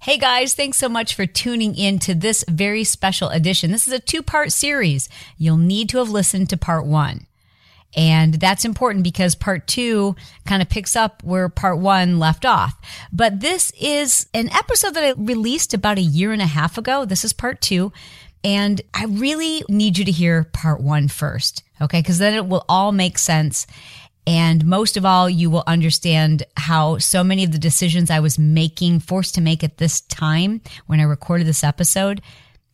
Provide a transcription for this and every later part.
Hey guys, thanks so much for tuning in to this very special edition. This is a two part series. You'll need to have listened to part one. And that's important because part two kind of picks up where part one left off. But this is an episode that I released about a year and a half ago. This is part two. And I really need you to hear part one first. Okay. Cause then it will all make sense. And most of all, you will understand how so many of the decisions I was making, forced to make at this time when I recorded this episode,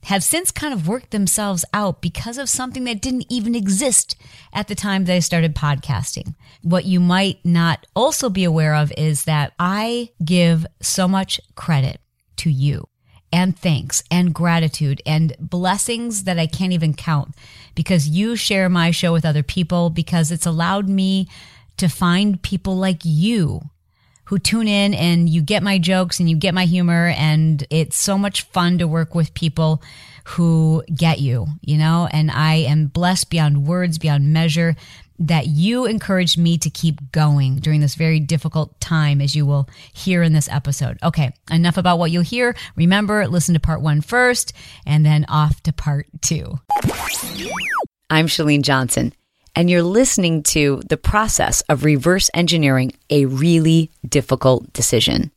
have since kind of worked themselves out because of something that didn't even exist at the time that I started podcasting. What you might not also be aware of is that I give so much credit to you and thanks and gratitude and blessings that I can't even count because you share my show with other people because it's allowed me to find people like you who tune in and you get my jokes and you get my humor and it's so much fun to work with people who get you, you know, and I am blessed beyond words, beyond measure that you encouraged me to keep going during this very difficult time, as you will hear in this episode. Okay, enough about what you'll hear. Remember, listen to part one first and then off to part two. I'm Chalene Johnson, and you're listening to the process of reverse engineering a really difficult decision.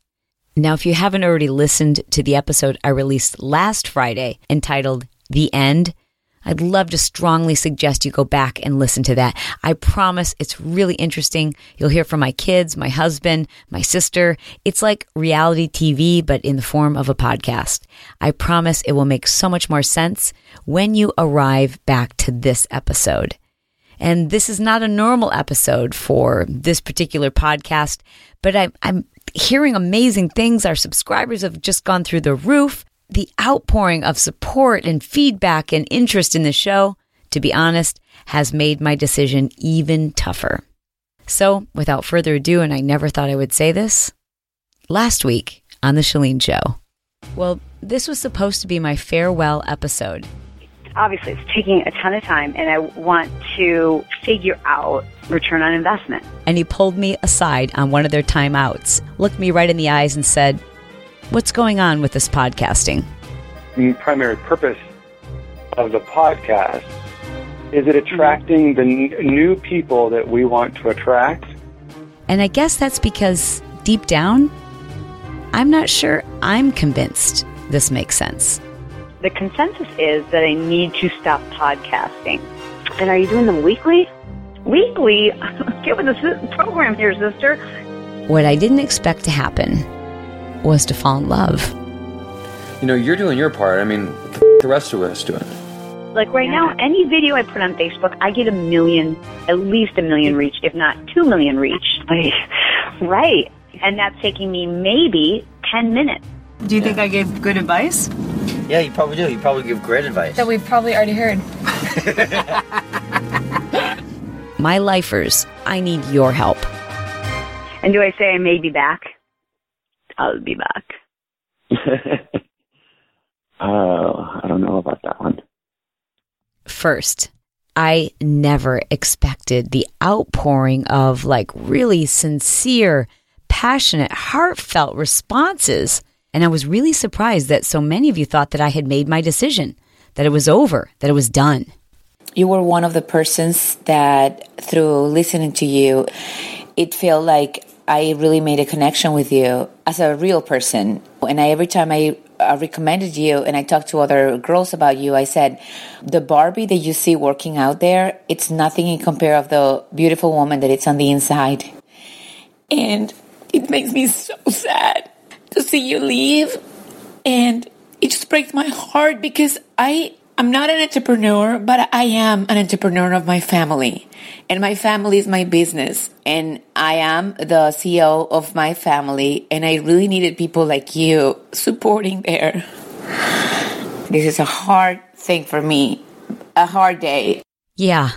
Now, if you haven't already listened to the episode I released last Friday entitled The End, I'd love to strongly suggest you go back and listen to that. I promise it's really interesting. You'll hear from my kids, my husband, my sister. It's like reality TV, but in the form of a podcast. I promise it will make so much more sense when you arrive back to this episode. And this is not a normal episode for this particular podcast, but I, I'm hearing amazing things. Our subscribers have just gone through the roof the outpouring of support and feedback and interest in the show, to be honest, has made my decision even tougher. So, without further ado, and I never thought I would say this, last week on The Chalene Show. Well, this was supposed to be my farewell episode. Obviously, it's taking a ton of time, and I want to figure out return on investment. And he pulled me aside on one of their timeouts, looked me right in the eyes, and said, What's going on with this podcasting? The primary purpose of the podcast is it attracting the n- new people that we want to attract? And I guess that's because deep down, I'm not sure I'm convinced this makes sense. The consensus is that I need to stop podcasting. And are you doing them weekly? Weekly? Get with the program here, sister. What I didn't expect to happen was to fall in love. You know, you're doing your part. I mean, the, the rest of us doing? It. Like right now, any video I put on Facebook, I get a million, at least a million reach, if not two million reach. right. And that's taking me maybe 10 minutes. Do you think I gave good advice? Yeah, you probably do. You probably give great advice. That we've probably already heard. My lifers, I need your help. And do I say I may be back? I'll be back. Oh, I don't know about that one. First, I never expected the outpouring of like really sincere, passionate, heartfelt responses. And I was really surprised that so many of you thought that I had made my decision, that it was over, that it was done. You were one of the persons that through listening to you, it felt like I really made a connection with you as a real person. And I, every time I uh, recommended you and I talked to other girls about you, I said, the Barbie that you see working out there, it's nothing in compare of the beautiful woman that it's on the inside. And it makes me so sad to see you leave. And it just breaks my heart because I I'm not an entrepreneur, but I am an entrepreneur of my family. And my family is my business. And I am the CEO of my family. And I really needed people like you supporting there. This is a hard thing for me, a hard day. Yeah.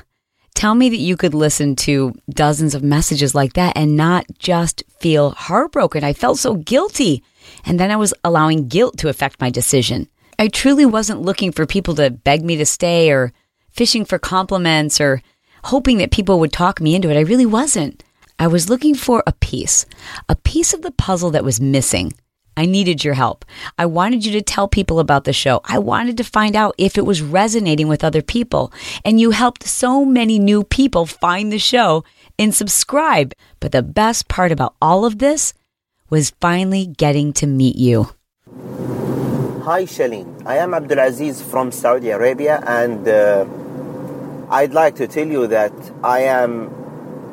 Tell me that you could listen to dozens of messages like that and not just feel heartbroken. I felt so guilty. And then I was allowing guilt to affect my decision. I truly wasn't looking for people to beg me to stay or fishing for compliments or hoping that people would talk me into it. I really wasn't. I was looking for a piece, a piece of the puzzle that was missing. I needed your help. I wanted you to tell people about the show. I wanted to find out if it was resonating with other people. And you helped so many new people find the show and subscribe. But the best part about all of this was finally getting to meet you. Hi, Chalene. I am Abdulaziz from Saudi Arabia, and uh, I'd like to tell you that I am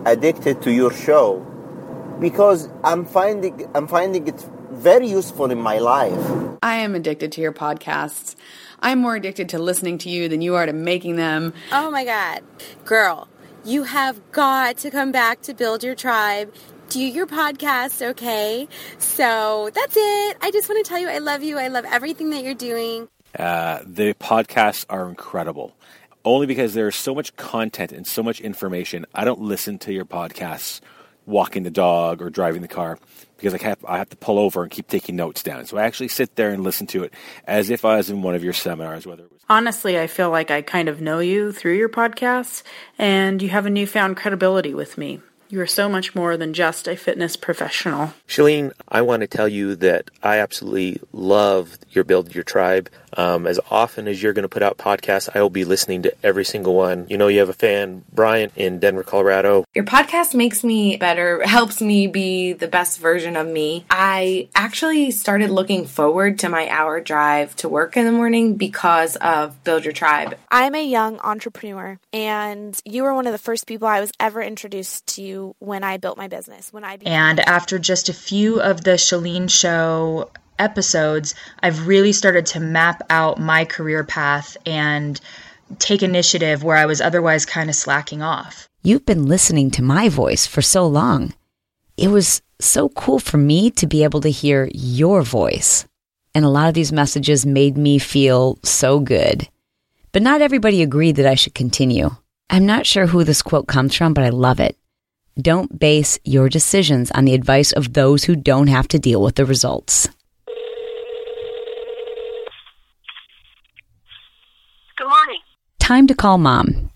addicted to your show because I'm finding I'm finding it very useful in my life. I am addicted to your podcasts. I'm more addicted to listening to you than you are to making them. Oh my God. Girl, you have got to come back to build your tribe. Do your podcast, okay? So that's it. I just want to tell you I love you. I love everything that you're doing. Uh, the podcasts are incredible. Only because there's so much content and so much information. I don't listen to your podcasts walking the dog or driving the car because I have, I have to pull over and keep taking notes down. So I actually sit there and listen to it as if I was in one of your seminars, whether it was. Honestly, I feel like I kind of know you through your podcasts, and you have a newfound credibility with me. You are so much more than just a fitness professional. Chalene, I want to tell you that I absolutely love your Build Your Tribe. Um, as often as you're going to put out podcasts, I will be listening to every single one. You know, you have a fan, Brian, in Denver, Colorado. Your podcast makes me better, helps me be the best version of me. I actually started looking forward to my hour drive to work in the morning because of Build Your Tribe. I'm a young entrepreneur, and you were one of the first people I was ever introduced to when I built my business. When I became- and after just a few of the Chalene Show episodes, I've really started to map out my career path and take initiative where I was otherwise kind of slacking off. You've been listening to my voice for so long. It was so cool for me to be able to hear your voice. And a lot of these messages made me feel so good. But not everybody agreed that I should continue. I'm not sure who this quote comes from, but I love it. Don't base your decisions on the advice of those who don't have to deal with the results. Good morning. Time to call mom.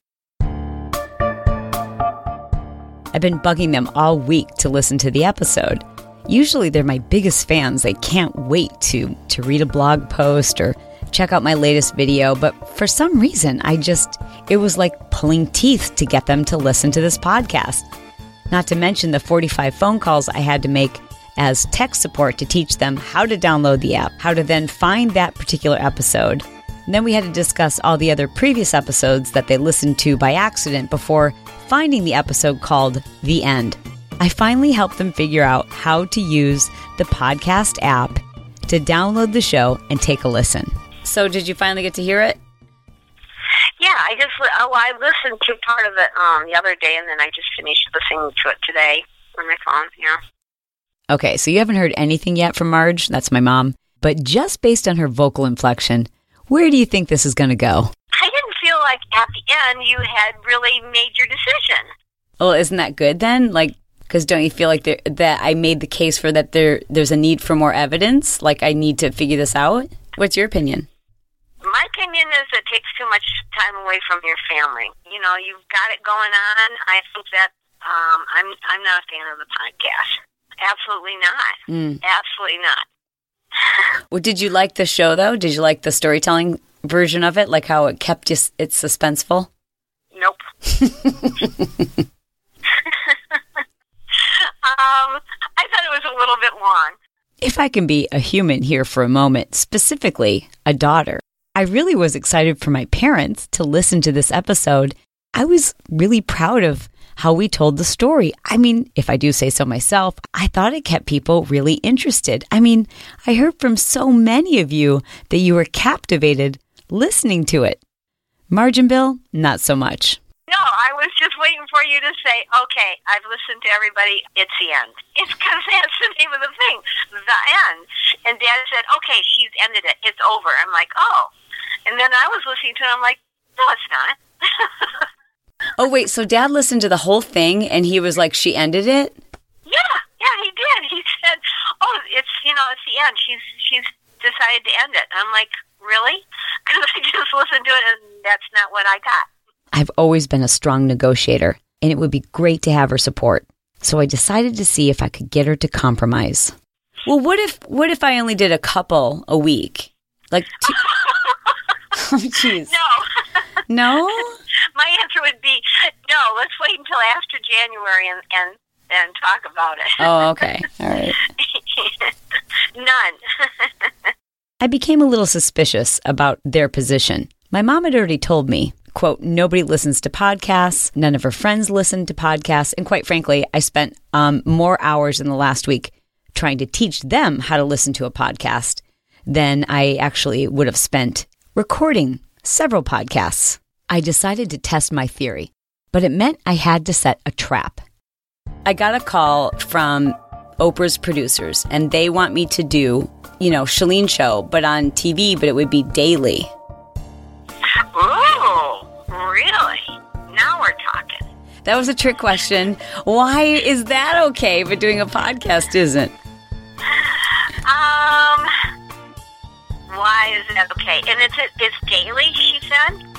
I've been bugging them all week to listen to the episode. Usually they're my biggest fans. They can't wait to to read a blog post or check out my latest video, but for some reason I just it was like pulling teeth to get them to listen to this podcast. Not to mention the 45 phone calls I had to make as tech support to teach them how to download the app, how to then find that particular episode. And then we had to discuss all the other previous episodes that they listened to by accident before finding the episode called The End. I finally helped them figure out how to use the podcast app to download the show and take a listen. So, did you finally get to hear it? Yeah, I just oh I listened to part of it um the other day, and then I just finished listening to it today on my phone. Yeah. Okay, so you haven't heard anything yet from Marge. That's my mom. But just based on her vocal inflection, where do you think this is going to go? I didn't feel like at the end you had really made your decision. Well, isn't that good then? Like, because don't you feel like there, that I made the case for that there there's a need for more evidence? Like, I need to figure this out. What's your opinion? My opinion is it takes too much time away from your family. You know, you've got it going on. I think that um, I'm I'm not a fan of the podcast. Absolutely not. Mm. Absolutely not. Well, did you like the show though? Did you like the storytelling version of it? Like how it kept you, it suspenseful? Nope. um, I thought it was a little bit long. If I can be a human here for a moment, specifically a daughter, I really was excited for my parents to listen to this episode. I was really proud of how we told the story. I mean, if I do say so myself, I thought it kept people really interested. I mean, I heard from so many of you that you were captivated listening to it. Margin bill, not so much. No, I was just waiting for you to say, okay, I've listened to everybody. It's the end. It's because that's the name of the thing, the end. And Dad said, okay, she's ended it. It's over. I'm like, oh. And then I was listening to it. I'm like, no, it's not. Oh, wait, so dad listened to the whole thing and he was like, she ended it? yeah, yeah, he did. He said, oh, it's you know, it's the end. She's she's decided to end it. I'm like, really? Because I just listened to it, and that's not what I got. I've always been a strong negotiator, and it would be great to have her support. So I decided to see if I could get her to compromise. Well, what if what if I only did a couple a week? Like two- Oh jeez. No. No? My answer would be no. Let's wait until after January and and and talk about it. Oh, okay. All right. None. I became a little suspicious about their position. My mom had already told me, quote, nobody listens to podcasts, none of her friends listen to podcasts, and quite frankly, I spent um, more hours in the last week trying to teach them how to listen to a podcast than I actually would have spent recording several podcasts. I decided to test my theory, but it meant I had to set a trap. I got a call from Oprah's producers, and they want me to do, you know, Chalene show, but on TV, but it would be daily. Ooh, really? Now we're talking. That was a trick question. Why is that okay, but doing a podcast isn't? Um, why is that okay? And it's it's daily. She said.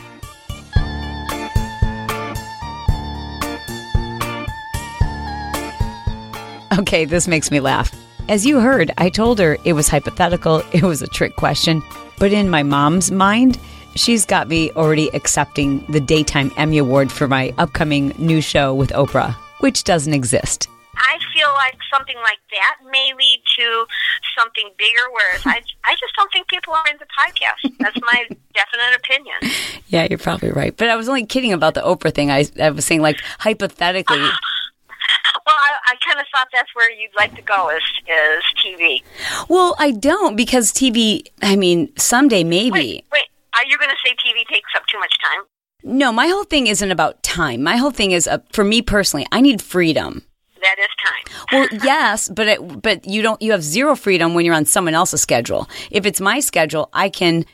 Okay, this makes me laugh. As you heard, I told her it was hypothetical, it was a trick question, but in my mom's mind, she's got me already accepting the Daytime Emmy Award for my upcoming new show with Oprah, which doesn't exist. I feel like something like that may lead to something bigger, whereas I, I just don't think people are into podcasts. That's my definite opinion. Yeah, you're probably right. But I was only kidding about the Oprah thing. I, I was saying, like, hypothetically. Well, I, I kind of thought that's where you'd like to go is, is TV. Well, I don't because TV, I mean, someday maybe. Wait, wait, are you going to say TV takes up too much time? No, my whole thing isn't about time. My whole thing is, uh, for me personally, I need freedom. That is time. Well, yes, but it, but you don't. You have zero freedom when you're on someone else's schedule. If it's my schedule, I can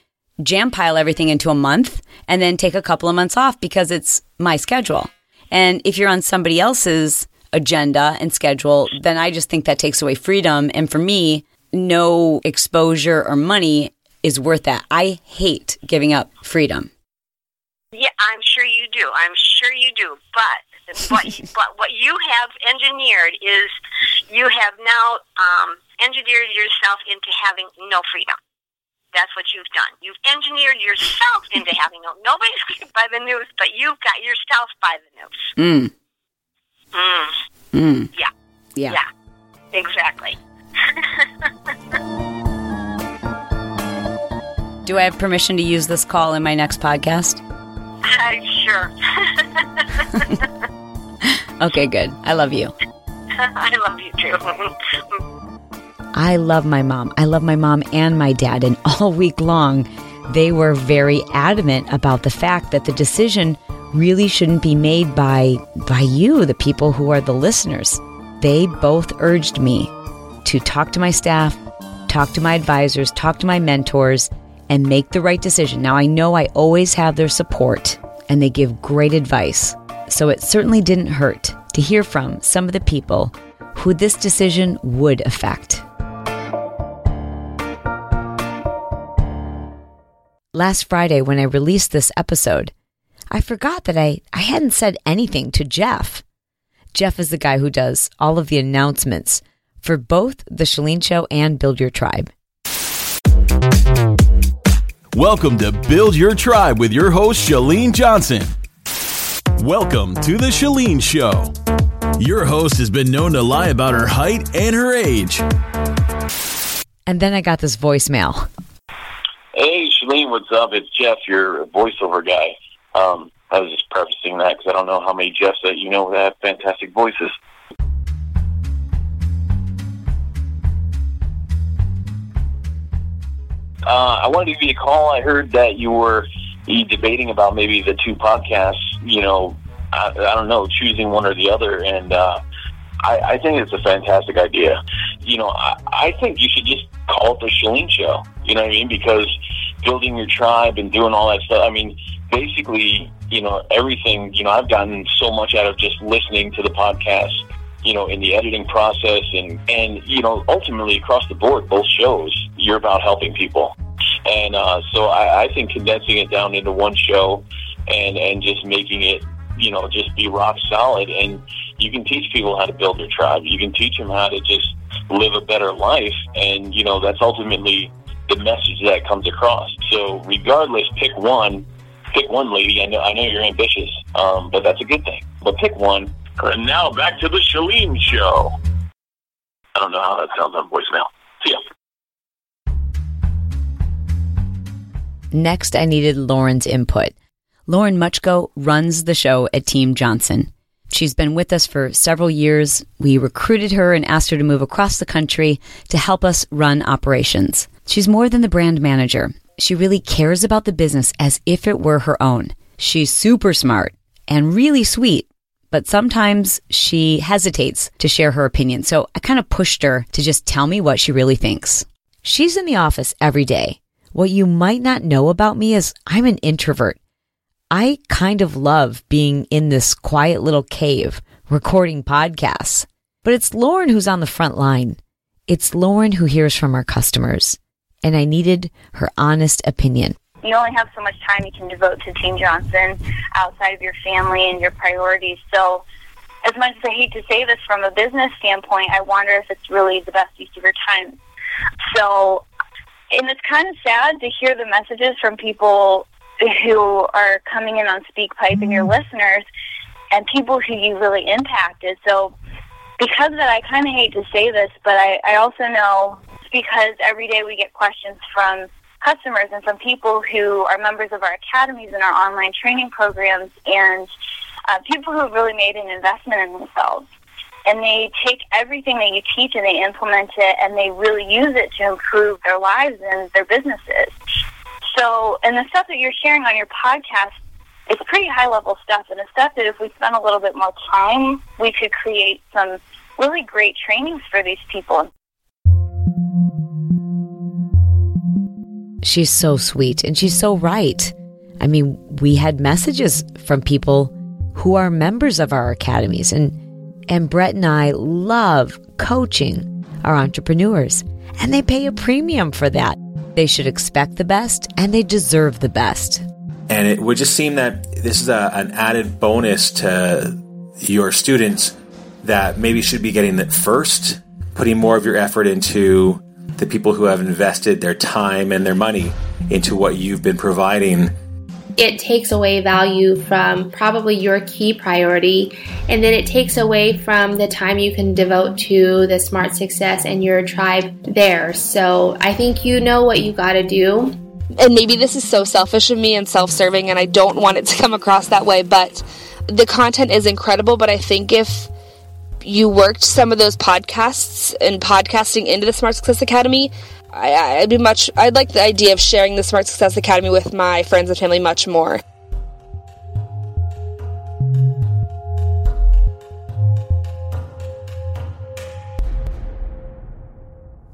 jam pile everything into a month and then take a couple of months off because it's my schedule. And if you're on somebody else's agenda and schedule, then I just think that takes away freedom. And for me, no exposure or money is worth that. I hate giving up freedom. Yeah, I'm sure you do. I'm sure you do. But what but what you have engineered is you have now um, engineered yourself into having no freedom. That's what you've done. You've engineered yourself into having no. Nobody's by the news, but you've got yourself by the news. Mm. Mm. Mm. Yeah. Yeah. Yeah. Exactly. Do I have permission to use this call in my next podcast? Uh, sure. Okay, good. I love you. I love you too. I love my mom. I love my mom and my dad. And all week long, they were very adamant about the fact that the decision really shouldn't be made by by you, the people who are the listeners. They both urged me to talk to my staff, talk to my advisors, talk to my mentors, and make the right decision. Now I know I always have their support and they give great advice. So it certainly didn't hurt to hear from some of the people who this decision would affect. Last Friday, when I released this episode, I forgot that I, I hadn't said anything to Jeff. Jeff is the guy who does all of the announcements for both The Chalene Show and Build Your Tribe. Welcome to Build Your Tribe with your host, Chalene Johnson. Welcome to The Chalene Show. Your host has been known to lie about her height and her age. And then I got this voicemail. Hey, Chalene, what's up? It's Jeff, your voiceover guy. Um, I was just prefacing that because I don't know how many Jeffs that you know that have fantastic voices. Uh, I wanted to give you a call. I heard that you were debating about maybe the two podcasts. You know, I, I don't know, choosing one or the other, and uh, I, I think it's a fantastic idea. You know, I, I think you should just call it the Chalene Show. You know what I mean? Because building your tribe and doing all that stuff. I mean, basically, you know, everything. You know, I've gotten so much out of just listening to the podcast. You know, in the editing process, and and you know, ultimately across the board, both shows, you're about helping people. And uh, so I, I think condensing it down into one show and and just making it you know just be rock solid and you can teach people how to build their tribe you can teach them how to just live a better life and you know that's ultimately the message that comes across so regardless pick one pick one lady i know i know you're ambitious um, but that's a good thing but pick one and now back to the Chalene show i don't know how that sounds on voicemail see ya Next, I needed Lauren's input. Lauren Muchko runs the show at Team Johnson. She's been with us for several years. We recruited her and asked her to move across the country to help us run operations. She's more than the brand manager. She really cares about the business as if it were her own. She's super smart and really sweet, but sometimes she hesitates to share her opinion. So I kind of pushed her to just tell me what she really thinks. She's in the office every day. What you might not know about me is I'm an introvert. I kind of love being in this quiet little cave recording podcasts. But it's Lauren who's on the front line. It's Lauren who hears from our customers. And I needed her honest opinion. You only have so much time you can devote to Team Johnson outside of your family and your priorities. So, as much as I hate to say this from a business standpoint, I wonder if it's really the best use of your time. So, and it's kind of sad to hear the messages from people who are coming in on SpeakPipe and your mm-hmm. listeners and people who you really impacted. So because of that, I kind of hate to say this, but I, I also know because every day we get questions from customers and from people who are members of our academies and our online training programs and uh, people who have really made an investment in themselves. And they take everything that you teach and they implement it and they really use it to improve their lives and their businesses. So, and the stuff that you're sharing on your podcast, it's pretty high level stuff, and it's stuff that if we spent a little bit more time, we could create some really great trainings for these people. She's so sweet and she's so right. I mean, we had messages from people who are members of our academies and and Brett and I love coaching our entrepreneurs and they pay a premium for that. They should expect the best and they deserve the best. And it would just seem that this is a, an added bonus to your students that maybe should be getting it first, putting more of your effort into the people who have invested their time and their money into what you've been providing it takes away value from probably your key priority and then it takes away from the time you can devote to the smart success and your tribe there. So I think you know what you got to do. And maybe this is so selfish of me and self serving, and I don't want it to come across that way, but the content is incredible. But I think if you worked some of those podcasts and podcasting into the Smart Success Academy, I, would be much. I'd like the idea of sharing the Smart Success Academy with my friends and family much more.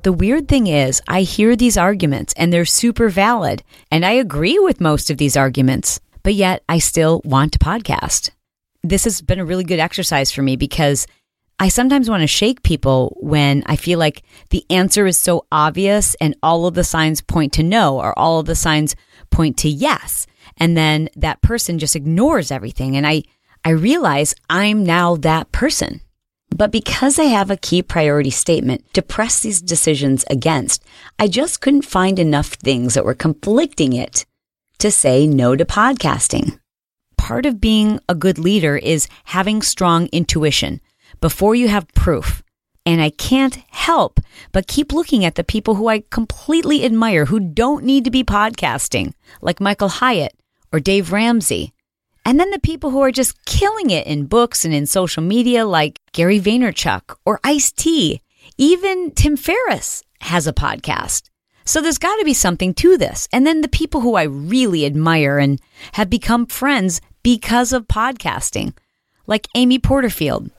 The weird thing is, I hear these arguments and they're super valid, and I agree with most of these arguments, but yet I still want to podcast. This has been a really good exercise for me because I sometimes want to shake people when I feel like the answer is so obvious and all of the signs point to no or all of the signs point to yes. And then that person just ignores everything. And I, I realize I'm now that person. But because I have a key priority statement to press these decisions against, I just couldn't find enough things that were conflicting it to say no to podcasting. Part of being a good leader is having strong intuition before you have proof. And I can't help but keep looking at the people who I completely admire who don't need to be podcasting, like Michael Hyatt or Dave Ramsey. And then the people who are just killing it in books and in social media, like Gary Vaynerchuk or Ice T. Even Tim Ferriss has a podcast. So there's got to be something to this. And then the people who I really admire and have become friends because of podcasting, like Amy Porterfield.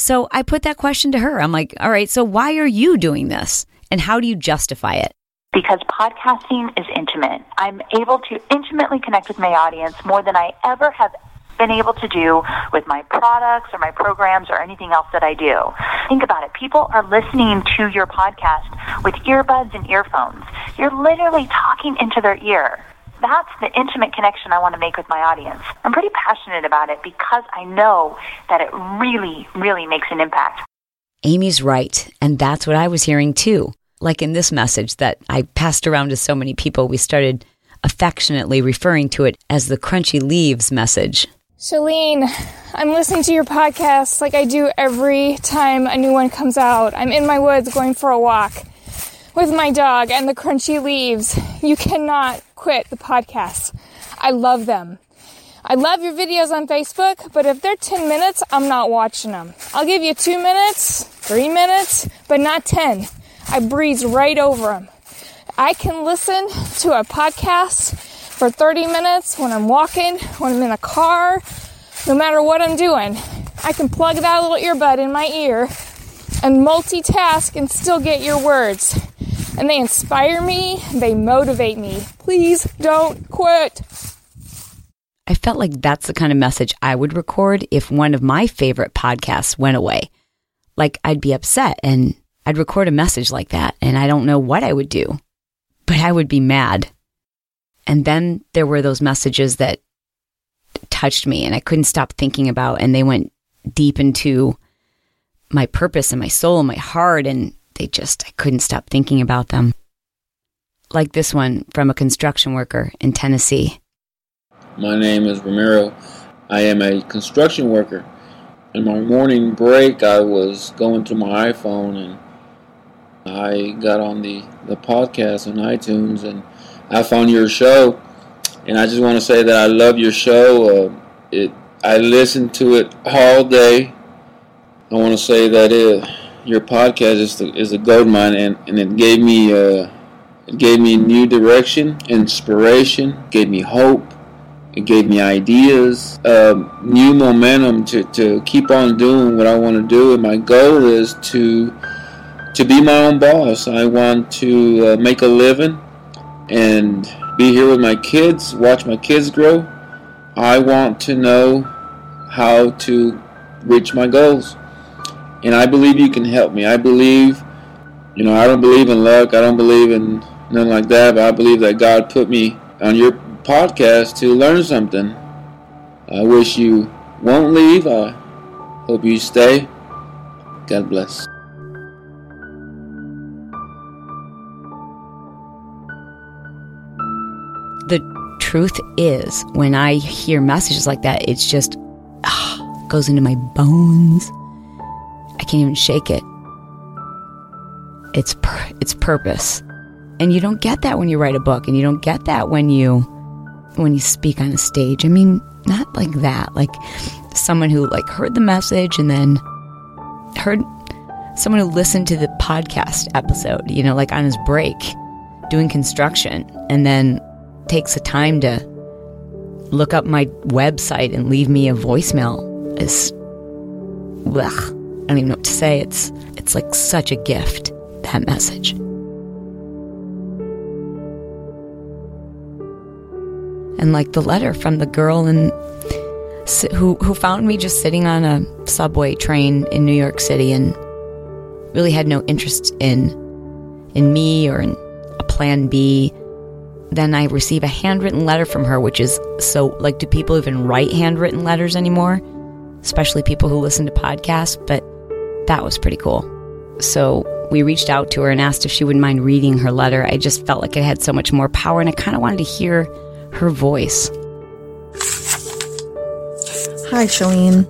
So I put that question to her. I'm like, all right, so why are you doing this? And how do you justify it? because podcasting is intimate. I'm able to intimately connect with my audience more than I ever have been able to do with my products or my programs or anything else that I do. Think about it. People are listening to your podcast with earbuds and earphones. You're literally talking into their ear. That's the intimate connection I want to make with my audience. I'm pretty passionate about it because I know that it really, really makes an impact. Amy's right. And that's what I was hearing too like in this message that I passed around to so many people, we started affectionately referring to it as the crunchy leaves message. Chalene, I'm listening to your podcast like I do every time a new one comes out. I'm in my woods going for a walk with my dog and the crunchy leaves. You cannot quit the podcast. I love them. I love your videos on Facebook, but if they're 10 minutes, I'm not watching them. I'll give you two minutes, three minutes, but not 10. I breeze right over them. I can listen to a podcast for 30 minutes when I'm walking, when I'm in a car, no matter what I'm doing. I can plug that little earbud in my ear and multitask and still get your words. And they inspire me, they motivate me. Please don't quit. I felt like that's the kind of message I would record if one of my favorite podcasts went away. Like I'd be upset and I'd record a message like that and I don't know what I would do, but I would be mad. And then there were those messages that touched me and I couldn't stop thinking about, and they went deep into my purpose and my soul and my heart, and they just, I couldn't stop thinking about them. Like this one from a construction worker in Tennessee. My name is Ramiro. I am a construction worker. In my morning break, I was going to my iPhone and I got on the, the podcast on iTunes and I found your show. And I just want to say that I love your show. Uh, it I listen to it all day. I want to say that it, your podcast is the, is a gold mine, and, and it gave me uh, it gave me new direction, inspiration, gave me hope. It gave me ideas, um, new momentum to, to keep on doing what I want to do. And my goal is to to be my own boss. I want to uh, make a living and be here with my kids, watch my kids grow. I want to know how to reach my goals. And I believe you can help me. I believe, you know, I don't believe in luck. I don't believe in nothing like that. But I believe that God put me on your podcast to learn something. I wish you won't leave. I hope you stay. God bless. The truth is, when I hear messages like that, it's just ah, goes into my bones. I can't even shake it. It's it's purpose, and you don't get that when you write a book, and you don't get that when you when you speak on a stage. I mean, not like that. Like someone who like heard the message and then heard someone who listened to the podcast episode. You know, like on his break doing construction, and then takes the time to look up my website and leave me a voicemail is ugh, don't even know what to say. It's it's like such a gift, that message. And like the letter from the girl in who who found me just sitting on a subway train in New York City and really had no interest in in me or in a plan B then I receive a handwritten letter from her, which is so like, do people even write handwritten letters anymore? Especially people who listen to podcasts, but that was pretty cool. So we reached out to her and asked if she wouldn't mind reading her letter. I just felt like it had so much more power and I kind of wanted to hear her voice. Hi, Chalene.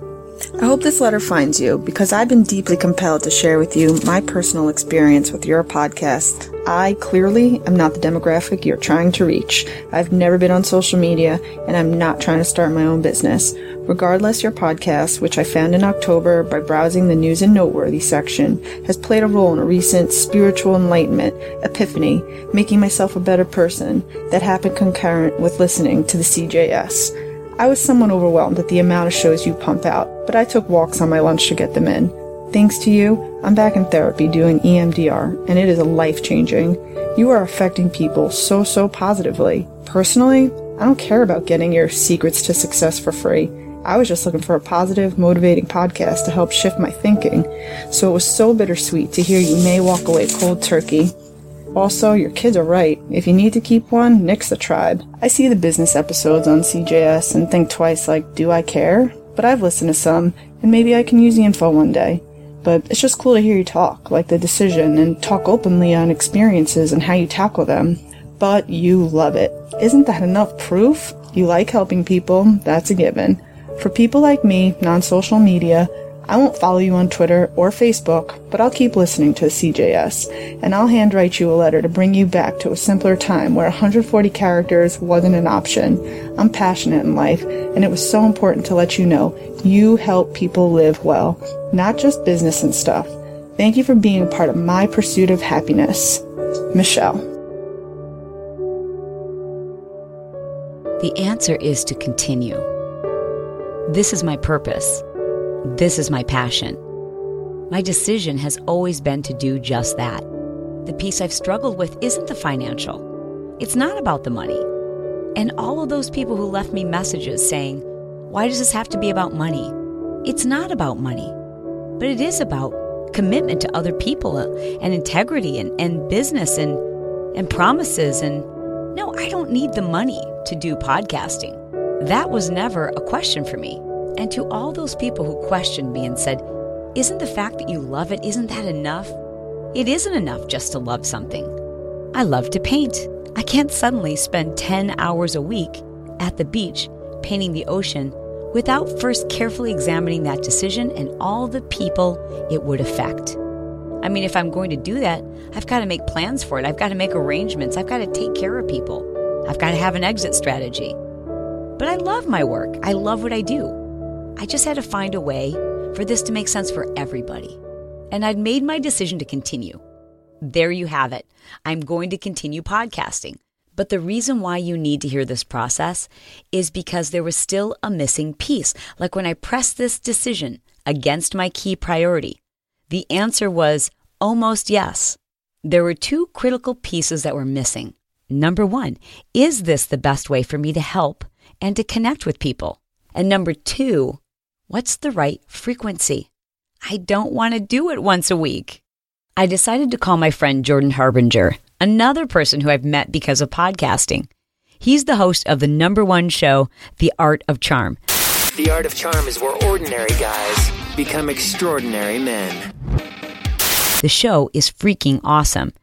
I hope this letter finds you because I've been deeply compelled to share with you my personal experience with your podcast. I clearly am not the demographic you're trying to reach. I've never been on social media and I'm not trying to start my own business. Regardless, your podcast, which I found in October by browsing the news and noteworthy section, has played a role in a recent spiritual enlightenment, epiphany, making myself a better person that happened concurrent with listening to the CJS. I was somewhat overwhelmed at the amount of shows you pump out, but I took walks on my lunch to get them in. Thanks to you, I'm back in therapy doing EMDR, and it is life changing. You are affecting people so, so positively. Personally, I don't care about getting your secrets to success for free. I was just looking for a positive, motivating podcast to help shift my thinking, so it was so bittersweet to hear you may walk away cold turkey. Also, your kids are right. If you need to keep one, nix the tribe. I see the business episodes on CJS and think twice like, do I care? But I've listened to some, and maybe I can use the info one day. But it's just cool to hear you talk, like the decision, and talk openly on experiences and how you tackle them. But you love it. Isn't that enough proof? You like helping people, that's a given. For people like me, non social media, I won't follow you on Twitter or Facebook, but I'll keep listening to CJS, and I'll handwrite you a letter to bring you back to a simpler time where 140 characters wasn't an option. I'm passionate in life, and it was so important to let you know you help people live well, not just business and stuff. Thank you for being a part of my pursuit of happiness. Michelle. The answer is to continue. This is my purpose. This is my passion. My decision has always been to do just that. The piece I've struggled with isn't the financial, it's not about the money. And all of those people who left me messages saying, Why does this have to be about money? It's not about money, but it is about commitment to other people and integrity and, and business and, and promises. And no, I don't need the money to do podcasting. That was never a question for me. And to all those people who questioned me and said, Isn't the fact that you love it, isn't that enough? It isn't enough just to love something. I love to paint. I can't suddenly spend 10 hours a week at the beach painting the ocean without first carefully examining that decision and all the people it would affect. I mean, if I'm going to do that, I've got to make plans for it. I've got to make arrangements. I've got to take care of people. I've got to have an exit strategy. But I love my work. I love what I do. I just had to find a way for this to make sense for everybody. And I'd made my decision to continue. There you have it. I'm going to continue podcasting. But the reason why you need to hear this process is because there was still a missing piece. Like when I pressed this decision against my key priority, the answer was almost yes. There were two critical pieces that were missing. Number one, is this the best way for me to help and to connect with people? And number two, what's the right frequency? I don't want to do it once a week. I decided to call my friend Jordan Harbinger, another person who I've met because of podcasting. He's the host of the number one show, The Art of Charm. The Art of Charm is where ordinary guys become extraordinary men. The show is freaking awesome.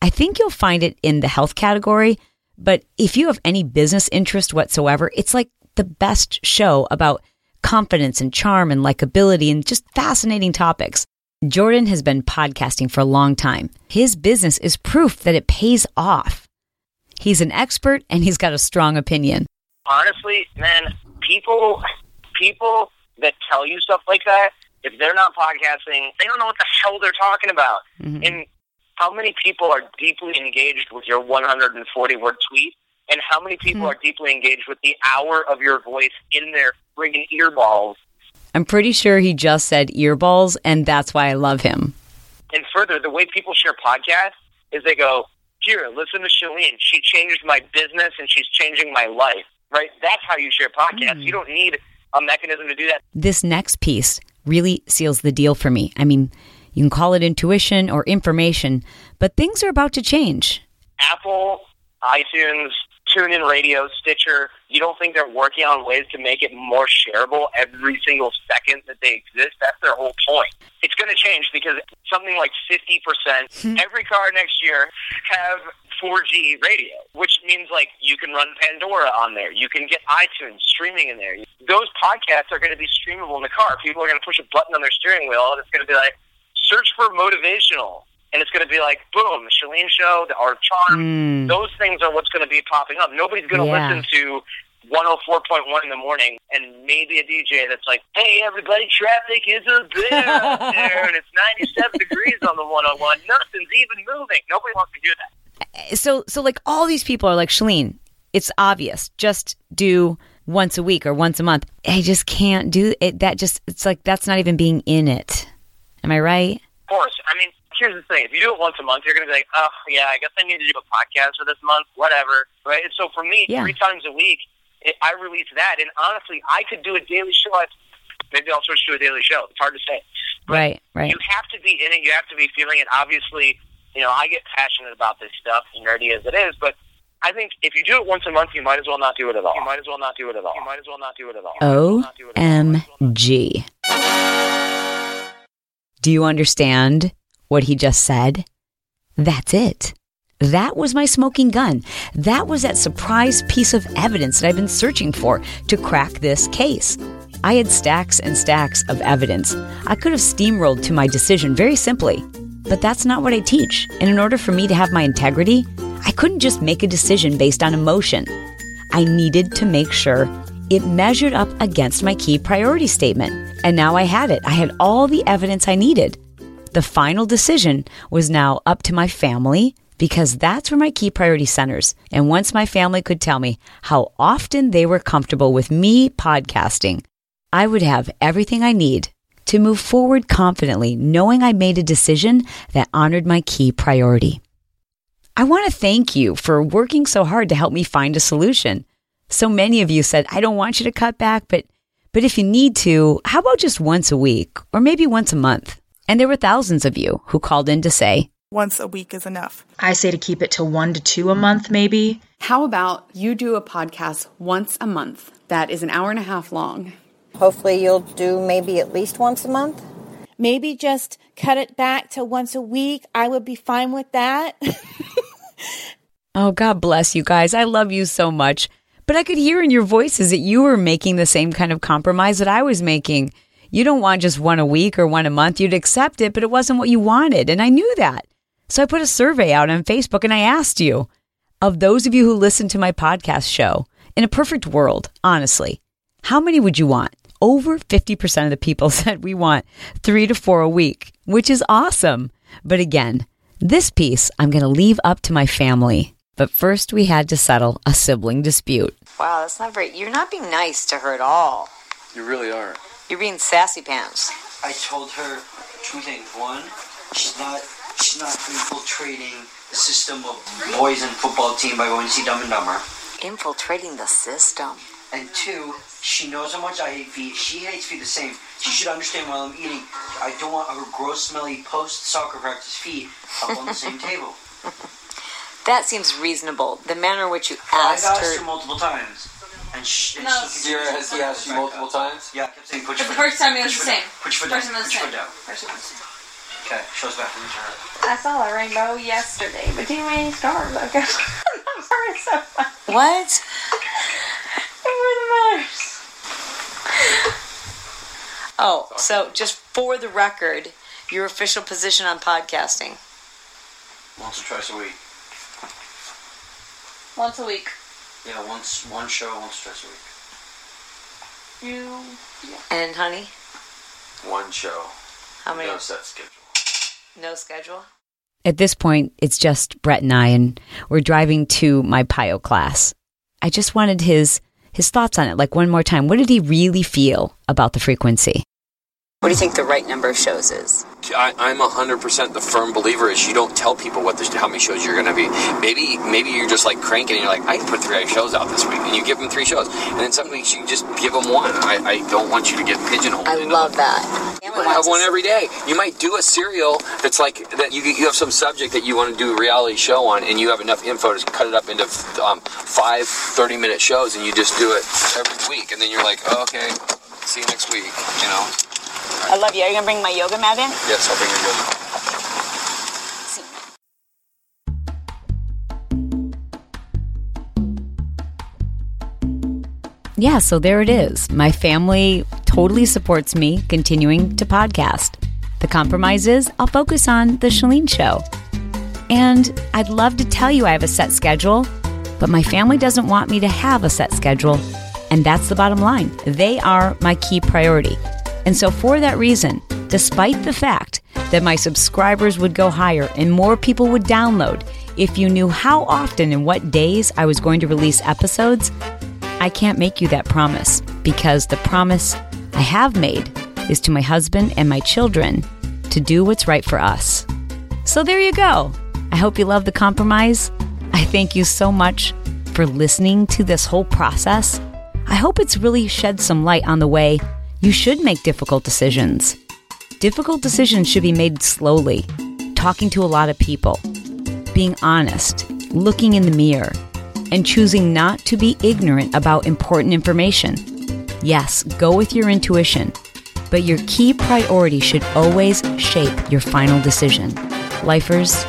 I think you'll find it in the health category, but if you have any business interest whatsoever, it's like the best show about confidence and charm and likability and just fascinating topics. Jordan has been podcasting for a long time. His business is proof that it pays off. He's an expert and he's got a strong opinion. Honestly, man, people people that tell you stuff like that, if they're not podcasting, they don't know what the hell they're talking about. Mm-hmm. And how many people are deeply engaged with your 140 word tweet? And how many people mm-hmm. are deeply engaged with the hour of your voice in their friggin' earballs. I'm pretty sure he just said earballs, and that's why I love him. And further, the way people share podcasts is they go, here, listen to Chalene. She changed my business and she's changing my life, right? That's how you share podcasts. Mm. You don't need a mechanism to do that. This next piece really seals the deal for me. I mean, you can call it intuition or information, but things are about to change. Apple, iTunes, TuneIn Radio, Stitcher, you don't think they're working on ways to make it more shareable every single second that they exist? That's their whole point. It's going to change because something like 50%, hmm. every car next year have 4G radio, which means like you can run Pandora on there. You can get iTunes streaming in there. Those podcasts are going to be streamable in the car. People are going to push a button on their steering wheel, and it's going to be like search for motivational, and it's going to be like boom, the Chalene Show, the Art of Charm. Mm. Those things are what's going to be popping up. Nobody's going to Yeah. listen to 104.1 in the morning and maybe a DJ that's like, hey, everybody, traffic is a out there, and it's 97 degrees on the 101. Nothing's even moving. Nobody wants to do that. so so like all these people are like Chalene, it's obvious. Just do once a week or once a month. I just can't do it. That just it's like that's not even being in it. Am I right? Of course. I mean, here's the thing. If you do it once a month, you're going to be like, oh, yeah, I guess I need to do a podcast for this month, whatever. Right? And so for me, Yeah. three times a week, it, I release that. And honestly, I could do a daily show. I- Maybe I'll switch to a daily show. It's hard to say. Right, right. You have to be in it. You have to be feeling it. Obviously, you know, I get passionate about this stuff, nerdy as it is, but I think if you do it once a month, you might as well not do it at all. You might as well not do it at all. You might as well not do it at all. OMG. Do you understand what he just said? That's it. That was my smoking gun. That was that surprise piece of evidence that I've been searching for to crack this case. I had stacks and stacks of evidence. I could have steamrolled to my decision very simply, but that's not what I teach. And in order for me to have my integrity, I couldn't just make a decision based on emotion. I needed to make sure it measured up against my key priority statement. And now I had it. I had all the evidence I needed. The final decision was now up to my family because that's where my key priority centers. And once my family could tell me how often they were comfortable with me podcasting, I would have everything I need to move forward confidently, knowing I made a decision that honored my key priority. I want to thank you for working so hard to help me find a solution. So many of you said, I don't want you to cut back, but, but if you need to, how about just once a week or maybe once a month? And there were thousands of you who called in to say, Once a week is enough. I say to keep it to one to two a month, maybe. How about you do a podcast once a month that is an hour and a half long? Hopefully, you'll do maybe at least once a month. Maybe just cut it back to once a week. I would be fine with that. Oh, God bless you guys. I love you so much. But I could hear in your voices that you were making the same kind of compromise that I was making. You don't want just one a week or one a month. You'd accept it, but it wasn't what you wanted. And I knew that. So I put a survey out on Facebook and I asked you, of those of you who listen to my podcast show, in a perfect world, honestly, how many would you want? Over 50% of the people said we want three to four a week, which is awesome. But again, this piece I'm going to leave up to my family. But first, we had to settle a sibling dispute. Wow, that's not very. You're not being nice to her at all. You really are. You're being sassy pants. I told her two things. One, she's not she's not infiltrating the system of boys and football team by going to see Dumb and Dumber. Infiltrating the system. And two, she knows how much I hate feet. She hates feet the same. She should understand while I'm eating, I don't want her gross, smelly post soccer practice feet up on the same table. That seems reasonable. The manner in which you I've asked asked her. her multiple times. And she, and No. she Sierra, has he asked you multiple times? Yeah, I kept saying put The your foot first down. time it was the same. down. Put your foot First down. time it was Put your foot the down. First one was the same. Okay, shows back to her. I saw a rainbow yesterday, but too many stars. I guess. I'm sorry, so funny. What? It really matters. Oh, so just for the record, your official position on podcasting. Once or twice a week. Once a week. Yeah, once one show, once or twice a week. You. And honey, One show. how many? No set schedule. No schedule. At this point, it's just Brett and I, and we're driving to my PiYo class. I just wanted his his thoughts on it, like one more time. What did he really feel about the frequency? What do you think the right number of shows is? I, I'm 100% the firm believer is you don't tell people what the, how many shows you're going to be. Maybe maybe you're just like cranking and you're like, I can put three shows out this week. And you give them three shows. And then some weeks you just give them one. I, I don't want you to get pigeonholed. I love that. You might have one every day. You might do a serial that's like that. You, you have some subject that you want to do a reality show on, and you have enough info to cut it up into um, five 30 minute shows, and you just do it every week. And then you're like, oh, okay, see you next week. You know? I love you. Are you gonna bring my yoga mat in? Yes, I'll bring your yoga. yeah, so there it is. My family totally supports me continuing to podcast. The compromise is I'll focus on The Chalene Show. And I'd love to tell you I have a set schedule, but my family doesn't want me to have a set schedule. And that's the bottom line. They are my key priority. And so, for that reason, despite the fact that my subscribers would go higher and more people would download if you knew how often and what days I was going to release episodes, I can't make you that promise because the promise I have made is to my husband and my children to do what's right for us. So there you go. I hope you love the compromise. I thank you so much for listening to this whole process. I hope it's really shed some light on the way you should make difficult decisions. Difficult decisions should be made slowly, talking to a lot of people, being honest, looking in the mirror, and choosing not to be ignorant about important information. Yes, go with your intuition, but your key priority should always shape your final decision. Lifers,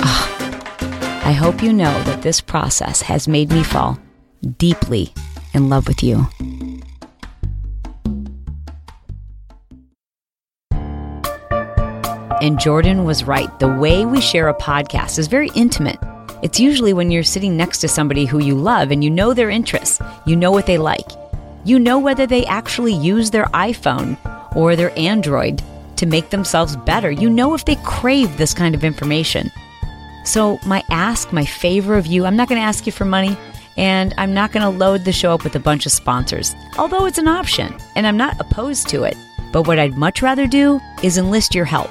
ah, I hope you know that this process has made me fall deeply in love with you. And Jordan was right. The way we share a podcast is very intimate. It's usually when you're sitting next to somebody who you love and you know their interests, you know what they like, you know whether they actually use their iPhone or their Android to make themselves better. You know if they crave this kind of information. So, my ask, my favor of you, I'm not going to ask you for money and I'm not going to load the show up with a bunch of sponsors, although it's an option and I'm not opposed to it. But what I'd much rather do is enlist your help.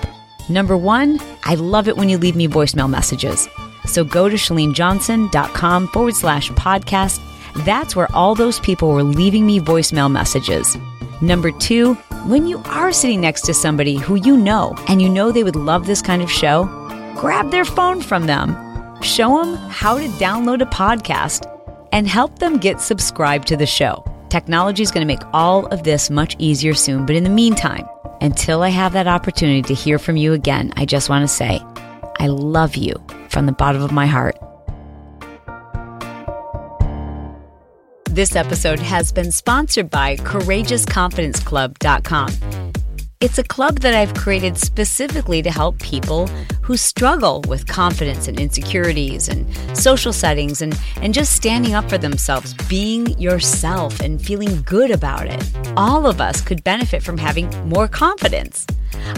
Number one, I love it when you leave me voicemail messages. So go to chalenejohnson.com forward slash podcast. That's where all those people were leaving me voicemail messages. Number two, when you are sitting next to somebody who you know and you know they would love this kind of show, grab their phone from them, show them how to download a podcast, and help them get subscribed to the show. Technology is going to make all of this much easier soon, but in the meantime, until I have that opportunity to hear from you again, I just want to say, I love you from the bottom of my heart. This episode has been sponsored by CourageousConfidenceClub.com. It's a club that I've created specifically to help people who struggle with confidence and insecurities and social settings and, and just standing up for themselves, being yourself and feeling good about it. All of us could benefit from having more confidence.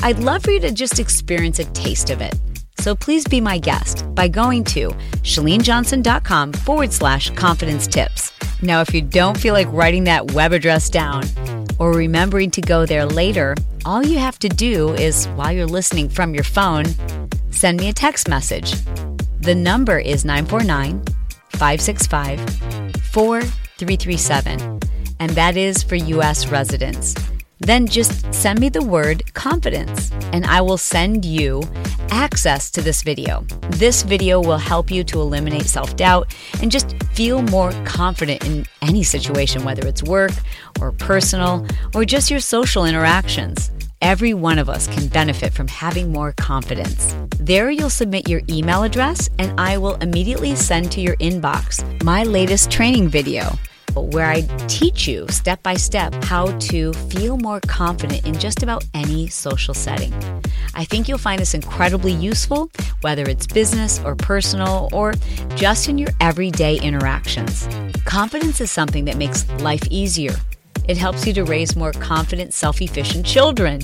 I'd love for you to just experience a taste of it. So please be my guest by going to chalenejohnson.com forward slash confidence tips. Now, if you don't feel like writing that web address down or remembering to go there later, all you have to do is, while you're listening from your phone, send me a text message. The number is 949 565 4337, and that is for U.S. residents. Then just send me the word confidence, and I will send you access to this video. This video will help you to eliminate self doubt and just feel more confident in any situation, whether it's work or personal or just your social interactions. Every one of us can benefit from having more confidence. There, you'll submit your email address, and I will immediately send to your inbox my latest training video where I teach you step by step how to feel more confident in just about any social setting. I think you'll find this incredibly useful, whether it's business or personal or just in your everyday interactions. Confidence is something that makes life easier. It helps you to raise more confident, self efficient children.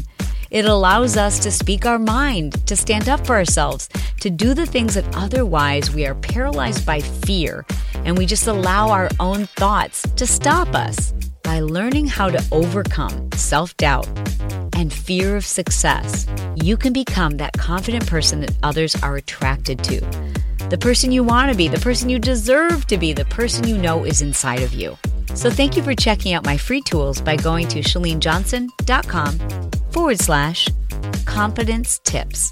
It allows us to speak our mind, to stand up for ourselves, to do the things that otherwise we are paralyzed by fear, and we just allow our own thoughts to stop us. By learning how to overcome self doubt and fear of success, you can become that confident person that others are attracted to. The person you want to be, the person you deserve to be, the person you know is inside of you. So thank you for checking out my free tools by going to chalenejohnson.com forward slash confidence tips.